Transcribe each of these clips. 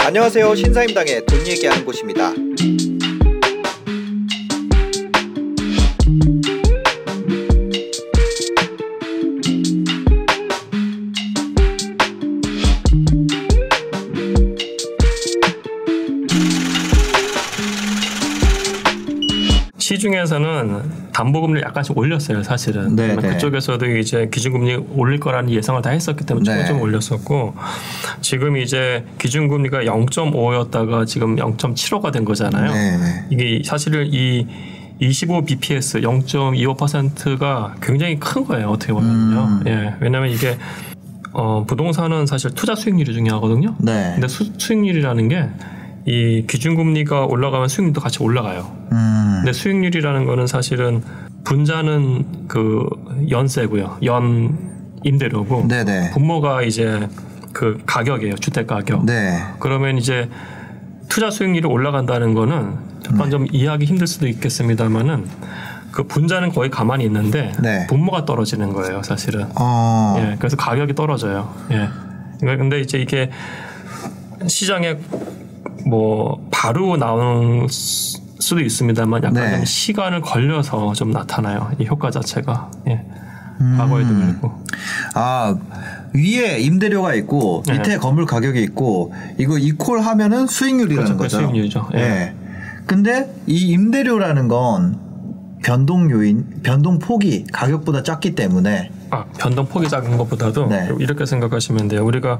안녕하세요. 신사임당의 돈 얘기하는 곳입니다. 시중에서는 담보금리를 약간씩 올렸어요, 사실은. 네, 네. 그쪽에서도 이제 기준금리 올릴 거라는 예상을 다 했었기 때문에 네. 조금 좀 올렸었고 지금 이제 기준금리가 0.5였다가 지금 0.75가 된 거잖아요. 네, 네. 이게 사실은 이 25 bps 0.25%가 굉장히 큰 거예요. 어떻게 보면요. 음. 예. 왜냐하면 이게 어, 부동산은 사실 투자 수익률이 중요하거든요. 네. 근데 수, 수익률이라는 게 이 기준금리가 올라가면 수익률도 같이 올라가요. 음. 근데 수익률이라는 거는 사실은 분자는 그 연세고요. 연 임대료고 네네. 분모가 이제 그 가격이에요. 주택 가격. 네. 그러면 이제 투자 수익률이 올라간다는 거는 약간 좀 이해하기 힘들 수도 있겠습니다만은 그 분자는 거의 가만히 있는데 네. 분모가 떨어지는 거예요, 사실은. 어. 예, 그래서 가격이 떨어져요. 예. 그러니까 근데 이제 이게 시장에 뭐 바로 나오는 수- 수도 있습니다만 약간 네. 좀 시간을 걸려서 좀 나타나요. 이 효과 자체가. 예. 과거에도 음. 그랬고. 아 위에 임대료가 있고 네. 밑에 건물 가격이 있고 이거 이퀄 하면은 수익률이라는 그렇죠. 거죠. 수익률이죠. 예. 예. 근데 이 임대료라는 건 변동 요인, 변동 폭이 가격보다 작기 때문에 아, 변동 폭이 작은 것보다도 네. 이렇게 생각하시면 돼요. 우리가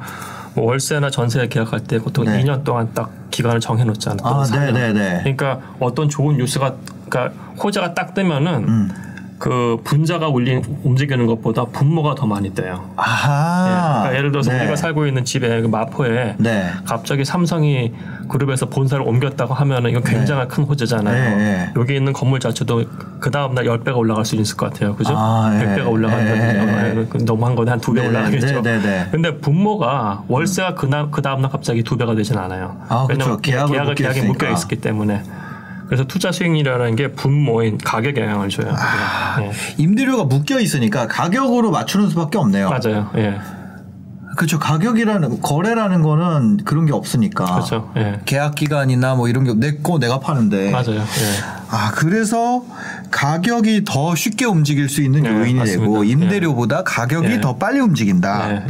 뭐 월세나 전세 계약할 때 보통 네. 2년 동안 딱 기간을 정해놓지 않아요. 아, 네, 네, 네. 그러니까 어떤 좋은 뉴스가 그러니까 호재가 딱 뜨면은 음. 그 분자가 울린 움직이는 것보다 분모가 더 많이 떠요. 아하. 예. 그러니까 예를 들어서 네. 우리가 살고 있는 집에 그 마포에 네. 갑자기 삼성이 그룹에서 본사를 옮겼다고 하면은 이건 굉장히 큰 호재잖아요. 네, 네. 여기 있는 건물 자체도 그 다음 날 10배가 올라갈 수 있을 것 같아요. 그죠? 아, 네. 100배가 올라간다든지 네, 네. 그 너무 한 건데 한 두배 네, 올라가겠죠. 네, 네, 네. 근데 분모가 월세가 그 나, 그 다음 날 갑자기 두 배가 되진 않아요. 아. 왜냐면 계약을 묶여 계약에. 묶여 있기 때문에. 그래서 투자 수익률이라는 게 분모인 가격에 영향을 줘요. 아. 예. 임대료가 묶여 있으니까 가격으로 맞추는 수밖에 없네요. 맞아요. 예. 그렇죠. 가격이라는 거래라는 거는 그런 게 없으니까. 그렇죠. 예. 계약 기간이나 뭐 이런 게 내 거 내가 파는데. 맞아요. 예. 아 그래서 가격이 더 쉽게 움직일 수 있는 네, 요인이 맞습니다. 되고 임대료보다 가격이 예. 더 빨리 움직인다.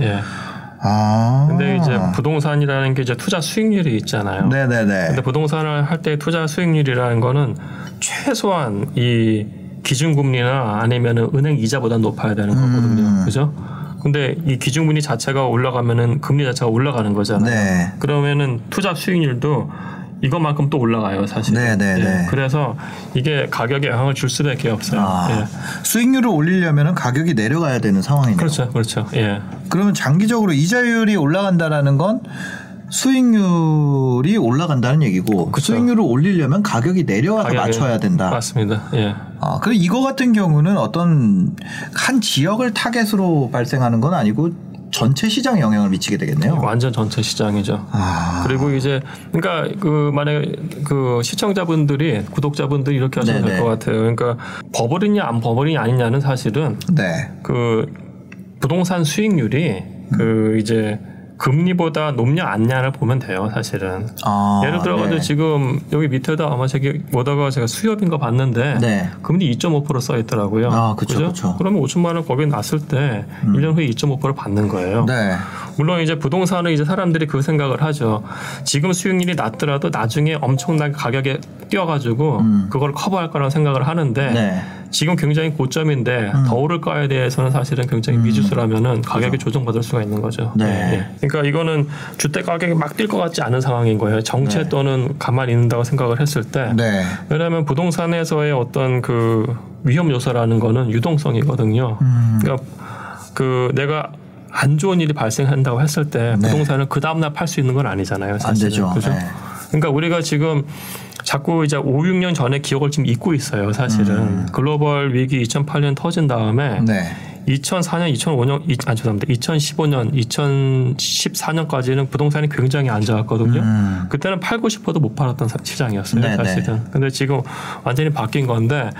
아. 근데 이제 부동산이라는 게 이제 투자 수익률이 있잖아요. 네네네. 근데 부동산을 할 때 투자 수익률이라는 거는 최소한 이 기준금리나 아니면은 은행 이자보다 높아야 되는 거거든요. 음. 그죠? 근데 이 기준금리 자체가 올라가면은 금리 자체가 올라가는 거잖아요. 네. 그러면은 투자 수익률도 이것만큼 또 올라가요, 사실. 네, 네, 네. 그래서 이게 가격에 영향을 줄 수밖에 없어요. 아, 예. 수익률을 올리려면 가격이 내려가야 되는 상황이네요. 그렇죠, 그렇죠. 예. 그러면 장기적으로 이자율이 올라간다라는 건 수익률이 올라간다는 얘기고 그쵸. 수익률을 올리려면 가격이 내려와서 가격에- 맞춰야 된다. 맞습니다. 예. 아, 그리고 이거 같은 경우는 어떤 한 지역을 타겟으로 발생하는 건 아니고 전체 시장에 영향을 미치게 되겠네요. 완전 전체 시장이죠. 아, 그리고 이제 그러니까 그 만약에 그 시청자분들이 구독자분들이 이렇게 하시면 될. 것 같아요. 그러니까 버블이냐 안 버블이 아니냐는 사실은 네. 그 부동산 수익률이 그 이제 금리보다 높냐 안냐를 보면 돼요, 사실은. 아, 예를 들어가지고 네. 지금 여기 밑에다 아마 저기 보다가 제가 수협인 거 봤는데 네. 금리 2.5%써 있더라고요. 아, 그쵸. 그러면 5천만 원 거기 놨을 때 1년 후에 2.5%를 받는 거예요. 네. 물론 이제 부동산은 이제 사람들이 그 생각을 하죠. 지금 수익률이 낮더라도 나중에 엄청나게 가격에 뛰어가지고 그걸 커버할 거라는 생각을 하는데 음. 네. 지금 굉장히 고점인데 더 오를 거에 대해서는 사실은 굉장히 미지수라면은 가격이 조정받을 수가 있는 거죠. 음. 네. 예, 예. 그러니까 이거는 주택 가격이 막 뛸 것 같지 않은 상황인 거예요. 정체 또는 가만히 있는다고 생각을 했을 때. 네. 왜냐하면 부동산에서의 어떤 그 위험 요소라는 거는 유동성이거든요. 음. 그러니까 그 내가 안 좋은 일이 발생한다고 했을 때 네. 부동산을 그 다음날 팔 수 있는 건 아니잖아요. 사실은. 되죠. 그죠? 네. 그러니까 우리가 지금 자꾸 이제 5, 6년 전에 기억을 지금 잊고 있어요. 사실은 음. 글로벌 위기 2008년 터진 다음에 네. 2004년, 2005년, 이, 아 죄송합니다. 2015년, 2014년까지는 부동산이 굉장히 안 좋았거든요. 음. 그때는 8, 90%도 못 팔았던 사- 시장이었어요, 네네. 사실은. 근데 지금 완전히 바뀐 건데,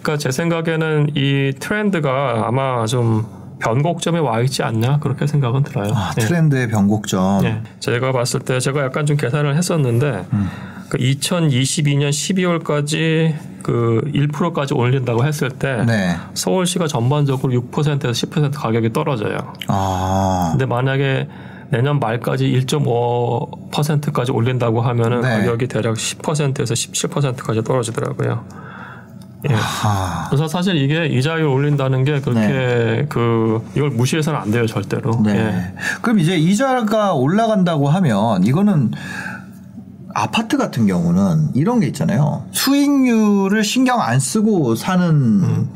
그러니까 제 생각에는 이 트렌드가 아마 좀 변곡점에 와 있지 않냐 그렇게 생각은 들어요. 아, 예. 트렌드의 변곡점. 예. 제가 봤을 때 제가 약간 좀 계산을 했었는데 음. 그 2022년 12월까지 그 1%까지 올린다고 했을 때 네. 서울시가 전반적으로 6%에서 10% 가격이 떨어져요. 아. 근데 만약에 내년 말까지 1.5%까지 올린다고 하면은 네. 가격이 대략 10%에서 17%까지 떨어지더라고요. 예. 아. 그래서 사실 이게 이자율 올린다는 게 그렇게 그 이걸 무시해서는 안 돼요 절대로. 네. 예. 그럼 이제 이자가 올라간다고 하면 이거는 아파트 같은 경우는 이런 게 있잖아요. 수익률을 신경 안 쓰고 사는 음.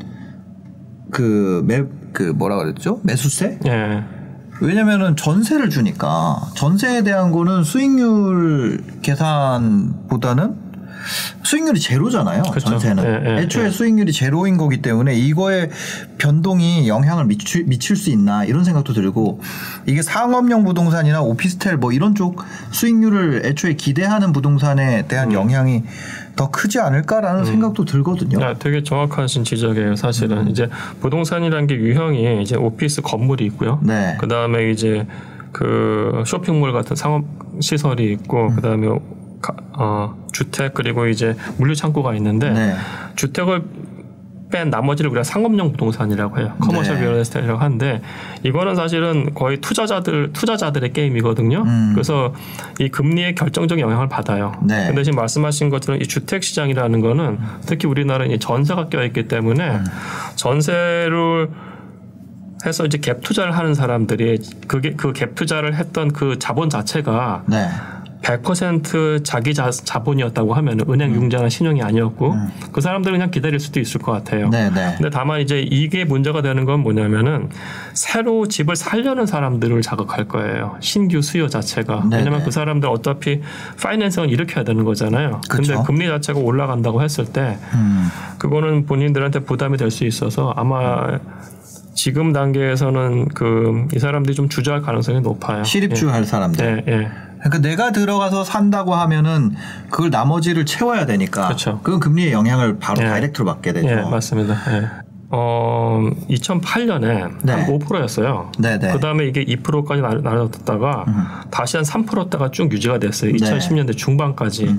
그 매, 그 뭐라 그랬죠? 매수세? 예. 왜냐면은 전세를 주니까 전세에 대한 거는 수익률 계산보다는 수익률이 제로잖아요. 그쵸. 전세는 예, 예, 애초에 예. 수익률이 제로인 거기 때문에 이거에 변동이 영향을 미칠, 미칠 수 있나 이런 생각도 들고 이게 상업용 부동산이나 오피스텔 뭐 이런 쪽 수익률을 애초에 기대하는 부동산에 대한 영향이 더 크지 않을까라는 생각도 들거든요. 야, 되게 정확하신 지적이에요. 사실은 음. 이제 부동산이라는 게 유형이 이제 오피스 건물이 있고요. 네. 그 다음에 이제 그 쇼핑몰 같은 상업 시설이 있고 음. 그 다음에 어, 주택 그리고 이제 물류 창고가 있는데 네. 주택을 뺀 나머지를 우리가 상업용 부동산이라고 해요. Commercial 네. real estate라고 하는데 이거는 사실은 거의 투자자들 투자자들의 게임이거든요. 음. 그래서 이 금리에 결정적인 영향을 받아요. 네. 근데 지금 말씀하신 것처럼 이 주택 시장이라는 거는 특히 우리나라는 이 전세가 껴 있기 때문에 음. 전세를 해서 이제 갭 투자를 하는 사람들이 그게 그 갭 투자를 했던 그 자본 자체가 네. 100% 자기 자, 자본이었다고 하면 은행 융자나 신용이 아니었고 그 사람들은 그냥 기다릴 수도 있을 것 같아요. 음. 네, 네. 근데 다만 이제 이게 문제가 되는 건 뭐냐면은 새로 집을 살려는 사람들을 자극할 거예요. 신규 수요 자체가. 네네. 왜냐면 그 사람들 어차피 파이낸싱을 일으켜야 되는 거잖아요. 근데 그쵸. 금리 자체가 올라간다고 했을 때 음. 그거는 본인들한테 부담이 될 수 있어서 아마 지금 단계에서는 그 이 사람들이 좀 주저할 가능성이 높아요. 실입주 할 사람들. 예, 예. 그러니까 내가 들어가서 산다고 하면은 그걸 나머지를 채워야 되니까 그렇죠. 건 금리의 영향을 바로 예. 다이렉트로 받게 되죠. 예, 맞습니다. 예. 어, 2008년에 네. 한 5%였어요. 네, 네. 그 다음에 이게 2%까지 나눠졌다가 다시 한 3%대가 쭉 유지가 됐어요. 네. 2010년대 중반까지.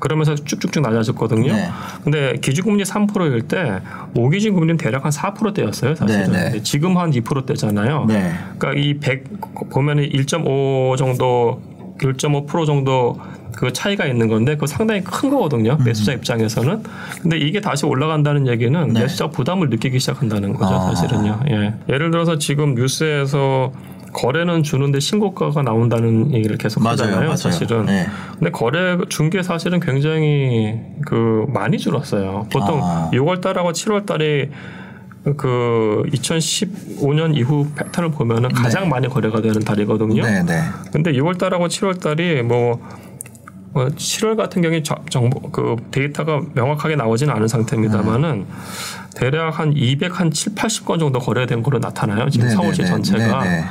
그러면서 쭉쭉쭉 낮아졌거든요. 네. 근데 기준금리 3%일 때 모기지 금리는 대략 한 4%대였어요, 사실은. 네, 네. 지금 한 2%대잖아요. 네. 그러니까 이 100 보면은 1.5 정도 1.5% 정도 그 차이가 있는 건데 그 상당히 큰 거거든요. 매수자 입장에서는. 근데 이게 다시 올라간다는 얘기는 음. 네. 매수자 부담을 느끼기 시작한다는 거죠, 아. 사실은요. 예. 예를 들어서 지금 뉴스에서 거래는 주는데 신고가가 나온다는 얘기를 계속 맞아요, 하잖아요, 맞아요. 사실은. 네. 근데 거래 준게 사실은 굉장히 그 많이 줄었어요. 보통 아. 6월 달하고 7월 달에 그 2015년 이후 패턴을 보면은 가장 많이 거래가 되는 달이거든요. 네, 네. 근데 6월 달하고 7월 달이 뭐, 뭐 7월 같은 경우에 저- 정보 그 데이터가 명확하게 나오지는 않은 상태입니다만은 대략 한 200, 한 7, 80건 정도 거래된 걸로 나타나요. 지금 네, 서울시 네, 네. 전체가. 네, 네.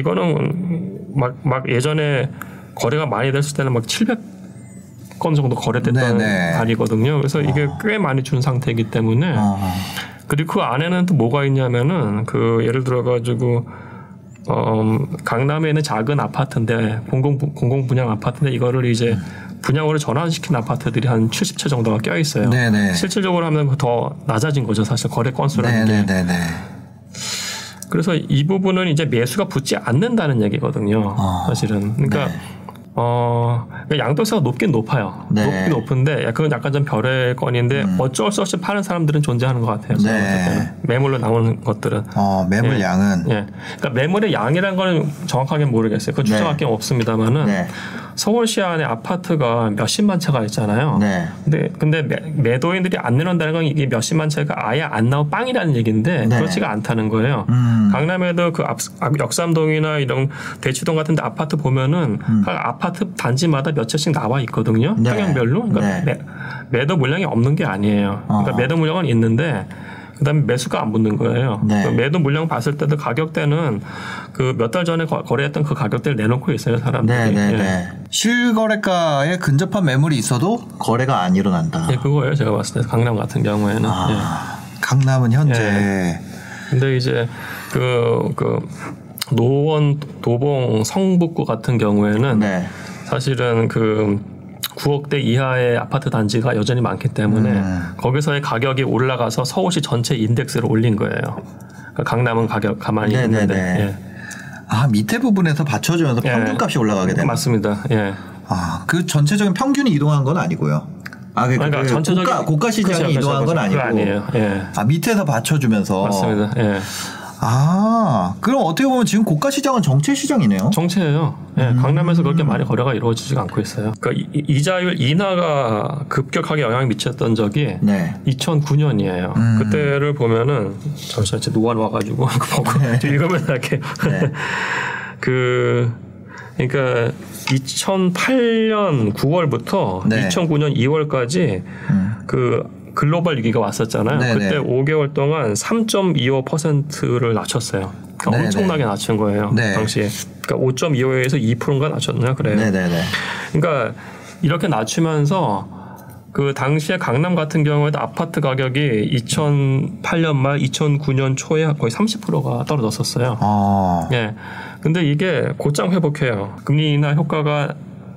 이거는 막, 막 예전에 거래가 많이 됐을 때는 막 700건 정도 거래됐던 네, 네. 달이거든요. 그래서 이게 꽤 많이 준 상태이기 때문에 어. 그리고 그 안에는 또 뭐가 있냐면은 그 예를 들어 가지고 어 강남에 있는 작은 아파트인데 공공 공공 분양 아파트인데 이거를 이제 분양으로 전환시킨 아파트들이 한 70채 정도가 껴 있어요. 네, 네. 실질적으로 하면 더 낮아진 거죠, 사실 거래 건수라는 네, 게. 네, 네, 네. 그래서 이 부분은 이제 매수가 붙지 않는다는 얘기거든요. 아, 사실은. 그러니까 네. 어 그러니까 양도세가 높긴 높아요. 네. 음. 높긴 높은데 그건 약간 좀 별의 건인데 어쩔 수 없이 파는 사람들은 존재하는 것 같아요. 네. 매물로 나오는 것들은. 어, 매물 예. 양은 예. 그러니까 매물의 양이라는 거는 정확하게 모르겠어요. 네. 추정할 게 없습니다만은 네. 서울시 안에 아파트가 몇십만 채가 있잖아요. 네. 근데 근데 매, 매도인들이 안 내놓는다는 건 이게 몇십만 채가 아예 안 나온 빵이라는 얘기인데 네. 그렇지가 않다는 거예요. 음. 강남에도 그 앞, 앞- 역삼동이나 이런 대치동 같은 데 아파트 보면은 각 아파트 단지마다 몇 채씩 나와 있거든요. 음. 네. 평형별로. 그러니까 네. 매, 매도 물량이 없는 게 아니에요. 그러니까 어. 매도 물량은 있는데 그다음에 매수가 안 붙는 거예요. 네. 그 매도 물량 봤을 때도 가격대는 그 몇 달 전에 거- 거래했던 그 가격대를 내놓고 있어요 사람들이. 네 네네. 예. 실거래가에 근접한 매물이 있어도 거래가 안 일어난다. 예, 그거예요. 제가 봤을 때 강남 같은 경우에는. 예. 아, 강남은 현재 근데 이제 그, 그 노원, 도봉, 성북구 같은 경우에는 네. 사실은 그 9억대 이하의 아파트 단지가 여전히 많기 때문에 음. 거기서의 가격이 올라가서 서울시 전체 인덱스를 올린 거예요. 그러니까 강남은 가격 가만히 네네네. 있는데. 예. 아 밑에 부분에서 받쳐주면서 예. 평균값이 올라가게 되는. 맞습니다. 예. 아, 그 전체적인 평균이 이동한 건 아니고요. 아, 그, 그러니까 그 전체적인 고가, 고가 시장이 그렇죠, 이동한 건 그렇죠. 아니고. 아니에요. 예. 아, 밑에서 받쳐주면서. 맞습니다. 예. 아, 그럼 어떻게 보면 지금 고가 시장은 정체 시장이네요. 정체예요. 예, 음. 강남에서 그렇게 많이 거래가 이루어지지가 않고 있어요. 그러니까 이- 이자율 인하가 급격하게 영향을 미쳤던 적이 네. 2009년이에요. 음. 그때를 보면은 잠시만 제 노안 와가지고 보고 좀 읽으면 할게요. 네. 그 그러니까 2008년 9월부터 네. 2009년 2월까지 음. 그 글로벌 위기가 왔었잖아요. 네네. 그때 5개월 동안 3.25%를 낮췄어요. 그러니까. 엄청나게 낮춘 거예요. 네. 당시에. 그러니까 5.25에서 2%인가 낮췄나 그래요. 네네네. 그러니까 이렇게 낮추면서 그 당시에 강남 같은 경우에도 아파트 가격이 2008년 말 2009년 초에 거의 30%가 떨어졌었어요. 아, 예. 근데 이게 곧장 회복해요. 금리 인하 효과가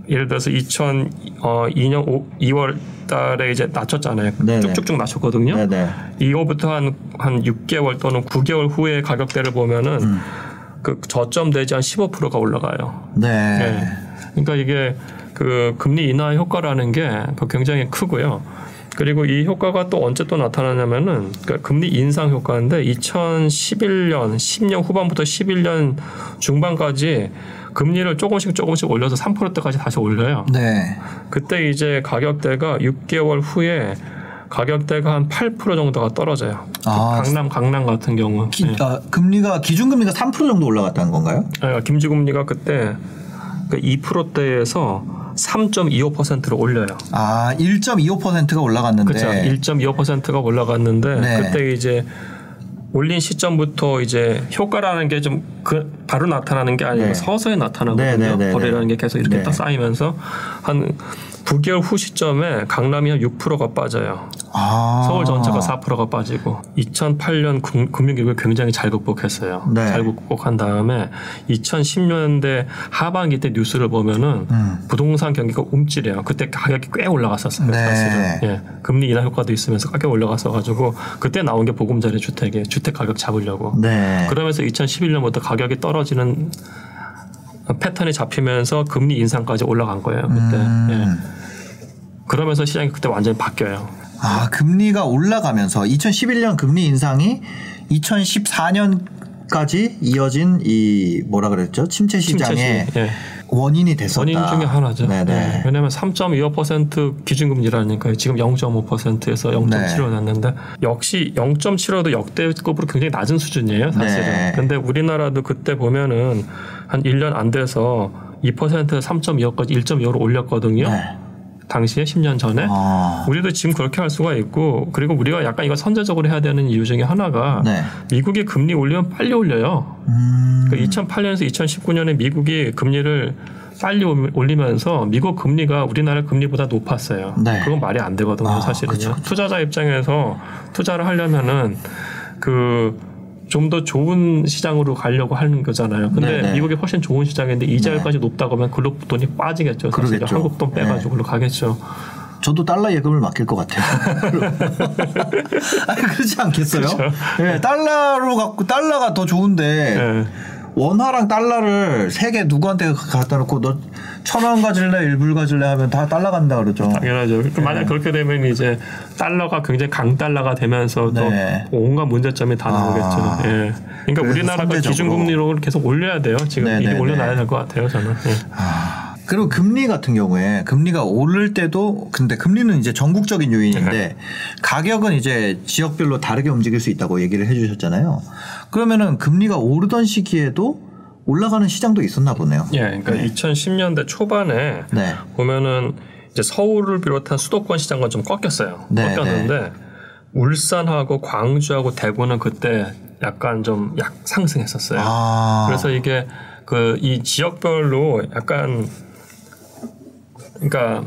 예를 들어서 2002년 2월 달에 이제 낮췄잖아요. 네네. 쭉쭉쭉 낮췄거든요. 네네. 이거부터 한, 한 6개월 또는 9개월 후에 가격대를 보면은 음. 그 저점 되지 한 15%가 올라가요. 네. 네. 그러니까 이게 그 금리 인하 효과라는 게 굉장히 크고요. 그리고 이 효과가 또 언제 또 나타나냐면은 그러니까 금리 인상 효과인데 2011년, 10년 후반부터 11년 중반까지 금리를 조금씩 조금씩 올려서 3%대까지 다시 올려요. 네. 그때 이제 가격대가 6개월 후에 가격대가 한 8% 정도가 떨어져요. 아, 강남 강남 같은 경우. 기, 예. 아, 금리가 기준 금리가 3% 정도 올라갔다는 건가요? 예, 김지금리가 그때 그 2%대에서 3.25%로 올려요. 아, 1.25%가 올라갔는데. 그렇죠. 1.25%가 올라갔는데 네. 그때 이제 올린 시점부터 이제 효과라는 게 좀 그 바로 나타나는 게 아니고 네. 서서히 나타나거든요. 네, 네, 네, 거래라는 게 계속 이렇게 네. 딱 쌓이면서 한 9개월 후 시점에 강남이 한 6%가 빠져요. 아. 서울 전체가 4%가 빠지고 2008년 금- 금융위기를 굉장히 잘 극복했어요. 네. 잘 극복한 다음에 2010년대 하반기 때 뉴스를 보면은 음. 부동산 경기가 움찔해요. 그때 가격이 꽤 올라갔었어요. 네. 사실은 예, 금리 인하 효과도 있으면서 가격 이 올라갔어 가지고 그때 나온 게 보금자리 주택에 주택 가격 잡으려고. 네. 그러면서 2011년부터 가격이 떨어지는 패턴이 잡히면서 금리 인상까지 올라간 거예요. 그때. 음. 예. 그러면서 시장이 그때 완전히 바뀌어요. 아, 금리가 올라가면서 2011년 금리 인상이 2014년까지 이어진 이 뭐라 그랬죠? 침체 시장의 침체시. 예. 원인이 됐었다. 원인 중에 하나죠. 네네. 예. 왜냐하면 3.25% 기준금리라니까 지금 0.5%에서 0.7로 났는데 역시 0.75도 역대급으로 굉장히 낮은 수준이에요, 사실은. 네. 근데 우리나라도 그때 보면은 한 1년 안 돼서 2%에서 3.25까지 1.25로 올렸거든요. 네. 당시에 10년 전에. 아. 우리도 지금 그렇게 할 수가 있고 그리고 우리가 약간 이거 선제적으로 해야 되는 이유 중에 하나가 네. 미국이 금리 올리면 빨리 올려요. 음. 그러니까 2008년에서 2019년에 미국이 금리를 빨리 올- 올리면서 미국 금리가 우리나라 금리보다 높았어요. 네. 그건 말이 안 되거든요, 아, 사실은요. 그쵸, 그쵸. 투자자 입장에서 투자를 하려면은 그 좀 더 좋은 시장으로 가려고 하는 거잖아요. 근데 네네. 미국이 훨씬 좋은 시장인데 이자율까지 높다고 하면 글로 돈이 빠지겠죠. 사실 그러겠죠. 한국 돈 빼가지고 네. 글로 가겠죠. 저도 달러 예금을 맡길 것 같아요. 아니, 그렇지 않겠어요? 예, 달러로 갖고 달러가 더 좋은데 예. 원화랑 달러를 세 개 누구한테 갖다 놓고 너 천 원 가질래 일불 가질래 하면 다 달러 간다 그러죠. 당연하죠. 그 네. 만약 그렇게 되면 이제 달러가 굉장히 강달러가 되면서 네. 또 온갖 문제점이 다 아. 나오겠죠. 예. 그러니까 우리나라가. 기준금리로 계속 올려야 돼요. 지금 네, 미리 네, 올려놔야 네. 될것 같아요. 저는. 예. 그리고 금리 같은 경우에 금리가 오를 때도 근데 금리는 이제 전국적인 요인인데 네. 가격은 이제 지역별로 다르게 움직일 수 있다고 얘기를 해주셨잖아요. 그러면은 금리가 오르던 시기에도 올라가는 시장도 있었나 보네요. 예, 그러니까 2010년대 초반에 네. 보면은 이제 서울을 비롯한 수도권 시장은 좀 꺾였어요. 네, 꺾였는데 울산하고 광주하고 대구는 그때 약간 좀 약 상승했었어요. 아. 그래서 이게 그 이 지역별로 약간 그러니까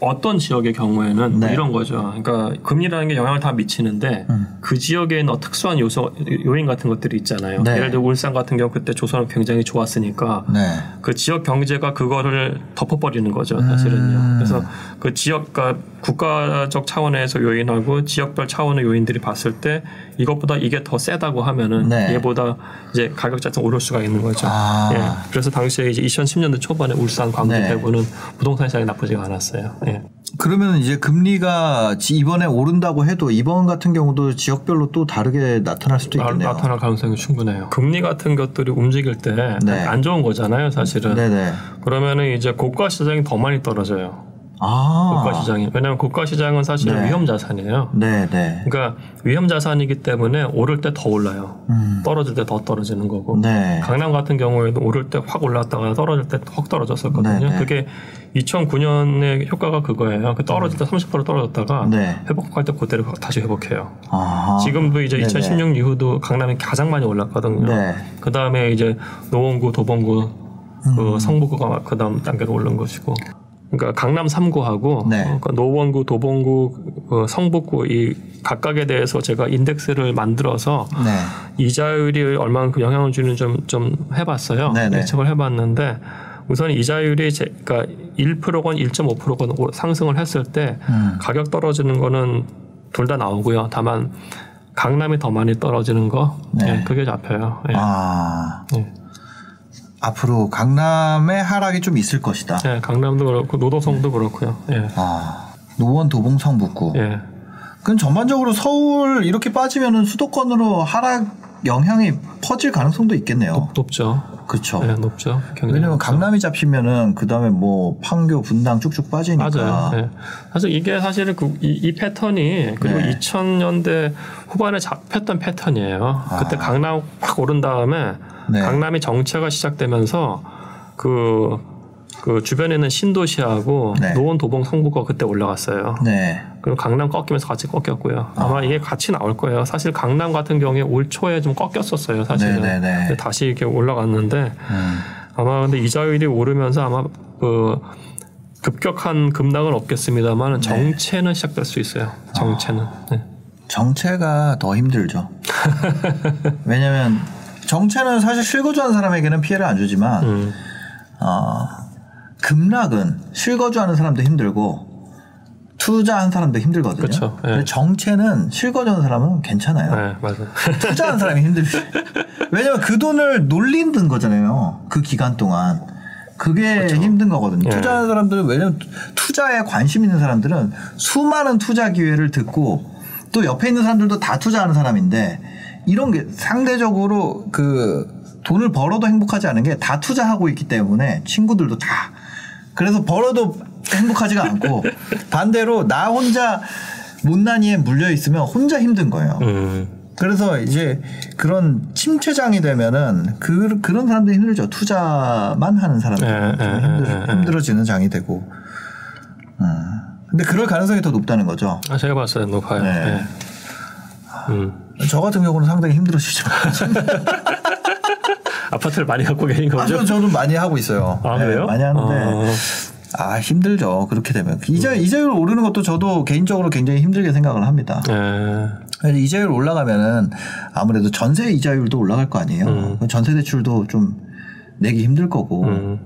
어떤 지역의 경우에는 네. 이런 거죠. 그러니까 금리라는 게 영향을 다 미치는데 그 지역에 있는 특수한 요소 요인 같은 것들이 있잖아요. 네. 예를 들어 울산 같은 경우 그때 조선은 굉장히 좋았으니까 네. 그 지역 경제가 그거를 덮어버리는 거죠, 사실은요. 음. 그래서 그 지역, 그 국가적 차원에서 요인하고 지역별 차원의 요인들이 봤을 때 이것보다 이게 더 세다고 하면은 네. 얘보다 이제 가격 자체가 오를 수가 있는 거죠. 아. 예. 그래서 당시에 이제 2010년대 초반에 울산, 광주, 네. 대구는 부동산 시장이 나쁘지가 않았어요. 예. 그러면 이제 금리가 지- 이번에 오른다고 해도 이번 같은 경우도 지역별로 또 다르게 나타날 수도 나, 있겠네요. 나타날 가능성이 충분해요. 금리 같은 것들이 움직일 때안 네. 좋은 거잖아요, 사실은. 네네. 그러면은 이제 고가 시장이 더 많이 떨어져요. 아. 고가 시장이. 왜냐하면 고가 시장은 사실 네. 위험 자산이에요. 네 네. 그러니까 위험 자산이기 때문에 오를 때 더 올라요. 음. 떨어질 때 더 떨어지는 거고. 네. 강남 같은 경우에도 오를 때 확 올랐다가 떨어질 때 확 떨어졌었거든요. 네, 네. 그게 2009년의 효과가 그거예요. 그 떨어질 때 30% 떨어졌다가 네. 회복할 때 그대로 다시 회복해요. 아. 지금도 이제 네네. 2016 이후도 강남이 가장 많이 올랐거든요. 네. 그 다음에 이제 노원구, 도봉구, 음. 그 성북구가 그 다음 단계로 오른 것이고. 그러니까 강남 3구하고 네. 어, 그 노원구, 도봉구, 그 성북구 이 각각에 대해서 제가 인덱스를 만들어서 네. 이자율이 얼마만큼 영향을 주는지 좀, 좀 해봤어요. 네네. 예측을 해봤는데 우선 이자율이 제, 그러니까 1%건 1.5%건 오- 상승을 했을 때 음. 가격 떨어지는 거는 둘 다 나오고요. 다만 강남이 더 많이 떨어지는 거, 네. 예, 그게 잡혀요. 예. 아. 예. 앞으로 강남의 하락이 좀 있을 것이다. 예, 강남도 그렇고 노도성도 그렇고요. 예. 아. 노원 도봉 성북구. 예. 그럼 전반적으로 서울 이렇게 빠지면은 수도권으로 하락 영향이 퍼질 가능성도 있겠네요. 높, 높죠. 그렇죠. 예, 높죠. 왜냐면 높죠. 강남이 잡히면은 그 다음에 뭐 판교 분당 쭉쭉 빠지니까. 맞아요. 예. 사실 이게 사실은 그, 이, 이 패턴이 그리고 네. 2000년대 후반에 잡혔던 패턴이에요. 그때 강남 확 오른 다음에 아. 네. 강남이 정체가 시작되면서 그, 그 주변에 있는 신도시하고 네. 노원, 도봉, 성북가 그때 올라갔어요. 네. 그리고 강남 꺾이면서 같이 꺾였고요. 아마 이게 같이 나올 거예요. 사실 강남 같은 경우에 올 초에 좀 꺾였었어요. 사실은. 네, 네, 네. 근데 다시 이렇게 올라갔는데 음. 아마 근데 이자율이 오르면서 아마 그 급격한 급락은 없겠습니다만 정체는 시작될 수 있어요. 정체는. 네. 정체가 더 힘들죠. 왜냐면 정체는 사실 실거주하는 사람에게는 피해를 안 주지만 음, 어, 급락은 실거주하는 사람도 힘들고 투자한 사람도 힘들거든요. 그쵸, 예. 근데 정체는 실거주하는 사람은 괜찮아요. 네, 맞아요. 투자한 사람이 힘들지. 왜냐면 그 돈을 놀리는 거잖아요. 그 기간 동안. 그게 힘든 거거든요. 예. 투자하는 사람들은 왜냐면 투자에 관심 있는 사람들은 수많은 투자 기회를 듣고 또 옆에 있는 사람들도 다 투자하는 사람인데 이런 게 상대적으로 그 돈을 벌어도 행복하지 않은 게 다 투자하고 있기 때문에 친구들도 다 그래서 벌어도 행복하지가 않고 반대로 나 혼자 못난이에 물려 있으면 혼자 힘든 거예요. 음, 그래서 이제 그런 침체장이 되면은 그 그런 사람들이 힘들죠. 투자만 하는 사람들 예, 예, 힘들, 예, 예. 힘들어지는 장이 되고. 음. 근데 그럴 가능성이 더 높다는 거죠. 아, 제가 봤어요. 높아요. 네. 네. 음. 저 같은 경우는 상당히 힘들어지죠. 아파트를 많이 갖고 계신 아, 거죠? 저, 저도 많이 하고 있어요. 아, 네? 많이 하는데 어. 아 힘들죠. 그렇게 되면 이자 음. 이자율 오르는 것도 저도 개인적으로 굉장히 힘들게 생각을 합니다. 예. 그래서 이자율 올라가면은 아무래도 전세 이자율도 올라갈 거 아니에요. 음. 전세 대출도 좀 내기 힘들 거고. 음.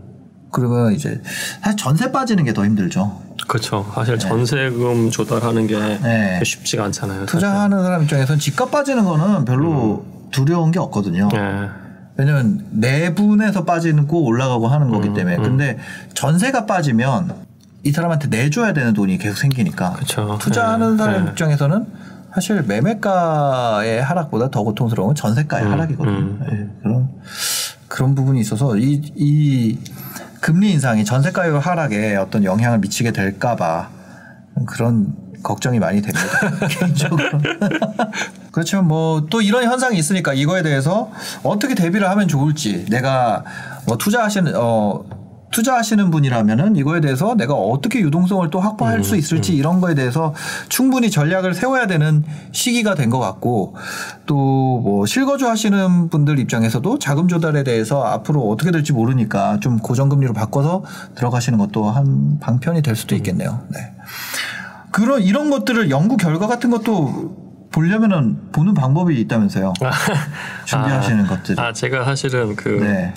그러면 이제 사실 전세 빠지는 게 더 힘들죠. 그렇죠. 사실 전세금 조달하는 게 네. 쉽지가 않잖아요. 투자하는 사람 입장에서는 집값 빠지는 거는 별로 두려운 게 없거든요. 예. 왜냐면 내분에서 빠지고 올라가고 하는 거기 음, 때문에. 근데 전세가 빠지면 이 사람한테 내줘야 되는 돈이 계속 생기니까. 그쵸. 투자하는 네, 사람 네. 입장에서는 사실 매매가의 하락보다 더 고통스러운 건 전세가의 음, 하락이거든요. 음. 예, 그런 그런 부분이 있어서 이, 이 금리 인상이 전세가율 하락에 어떤 영향을 미치게 될까봐 그런 걱정이 많이 됩니다. 개인적으로. 그렇죠. 뭐또 이런 현상이 있으니까 이거에 대해서 어떻게 대비를 하면 좋을지 내가 뭐 투자하시는 어 투자하시는 분이라면은 이거에 대해서 내가 어떻게 유동성을 또 확보할 음, 수 있을지 이런 거에 대해서 충분히 전략을 세워야 되는 시기가 된 것 같고 또 뭐 실거주 하시는 분들 입장에서도 자금 조달에 대해서 앞으로 어떻게 될지 모르니까 좀 고정금리로 바꿔서 들어가시는 것도 한 방편이 될 수도 있겠네요. 네. 그런 이런 것들을 연구 결과 같은 것도 보려면은 보는 방법이 있다면서요. 준비하시는 것들. 아 제가 사실은 그 네.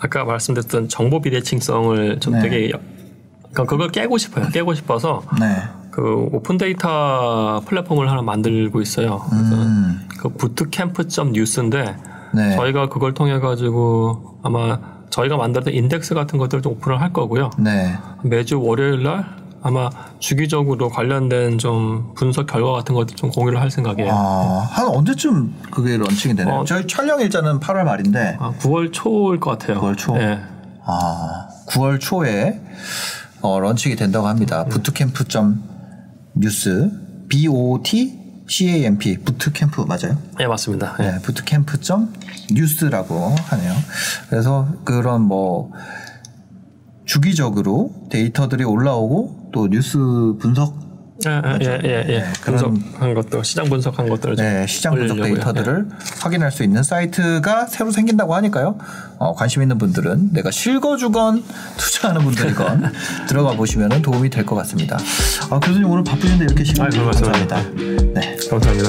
아까 말씀드렸던 정보 비대칭성을 좀 네. 되게 그러니까 그걸 깨고 싶어요. 깨고 싶어서 네. 그 오픈 데이터 플랫폼을 하나 만들고 있어요. 그래서 음. 그 bootcamp.점 news인데 네. 저희가 그걸 통해 가지고 아마 저희가 만들었던 인덱스 같은 것들을 좀 오픈을 할 거고요. 네. 매주 월요일 날 아마 주기적으로 관련된 좀 분석 결과 같은 것들 좀 공유를 할 생각이에요. 아, 한 언제쯤 그게 launching이 되나요? 어. 저희 촬영 일자는 8월 말인데, 아, 9월 초일 것 같아요. 9월 초? 네. 아, 9월 초에 어, launching이 된다고 합니다. 부트캠프.점 뉴스, B-O-T C-A-M-P, bootcamp 맞아요? 네, 맞습니다. 네. 네, bootcamp.점 news라고 하네요. 그래서 그런 뭐 주기적으로 데이터들이 올라오고 또 뉴스 분석 예, 예, 예, 예. 네, 그런- 분석한 것들, 시장 분석한 것들을 좀 네, 시장 분석. 데이터들을 확인할 수 있는 사이트가 새로 생긴다고 하니까요. 어, 관심 있는 분들은 내가 실거주건 투자하는 분들이건 들어가 보시면 도움이 될 것 같습니다. 아, 교수님 오늘 바쁘신데 이렇게 시간 말씀을. 감사합니다. 네. 예. 감사합니다.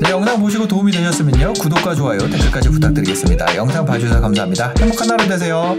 네, 영상 보시고 도움이 되셨으면요. 구독과 좋아요, 댓글까지 부탁드리겠습니다. 영상 봐주셔서 감사합니다. 행복한 하루 되세요.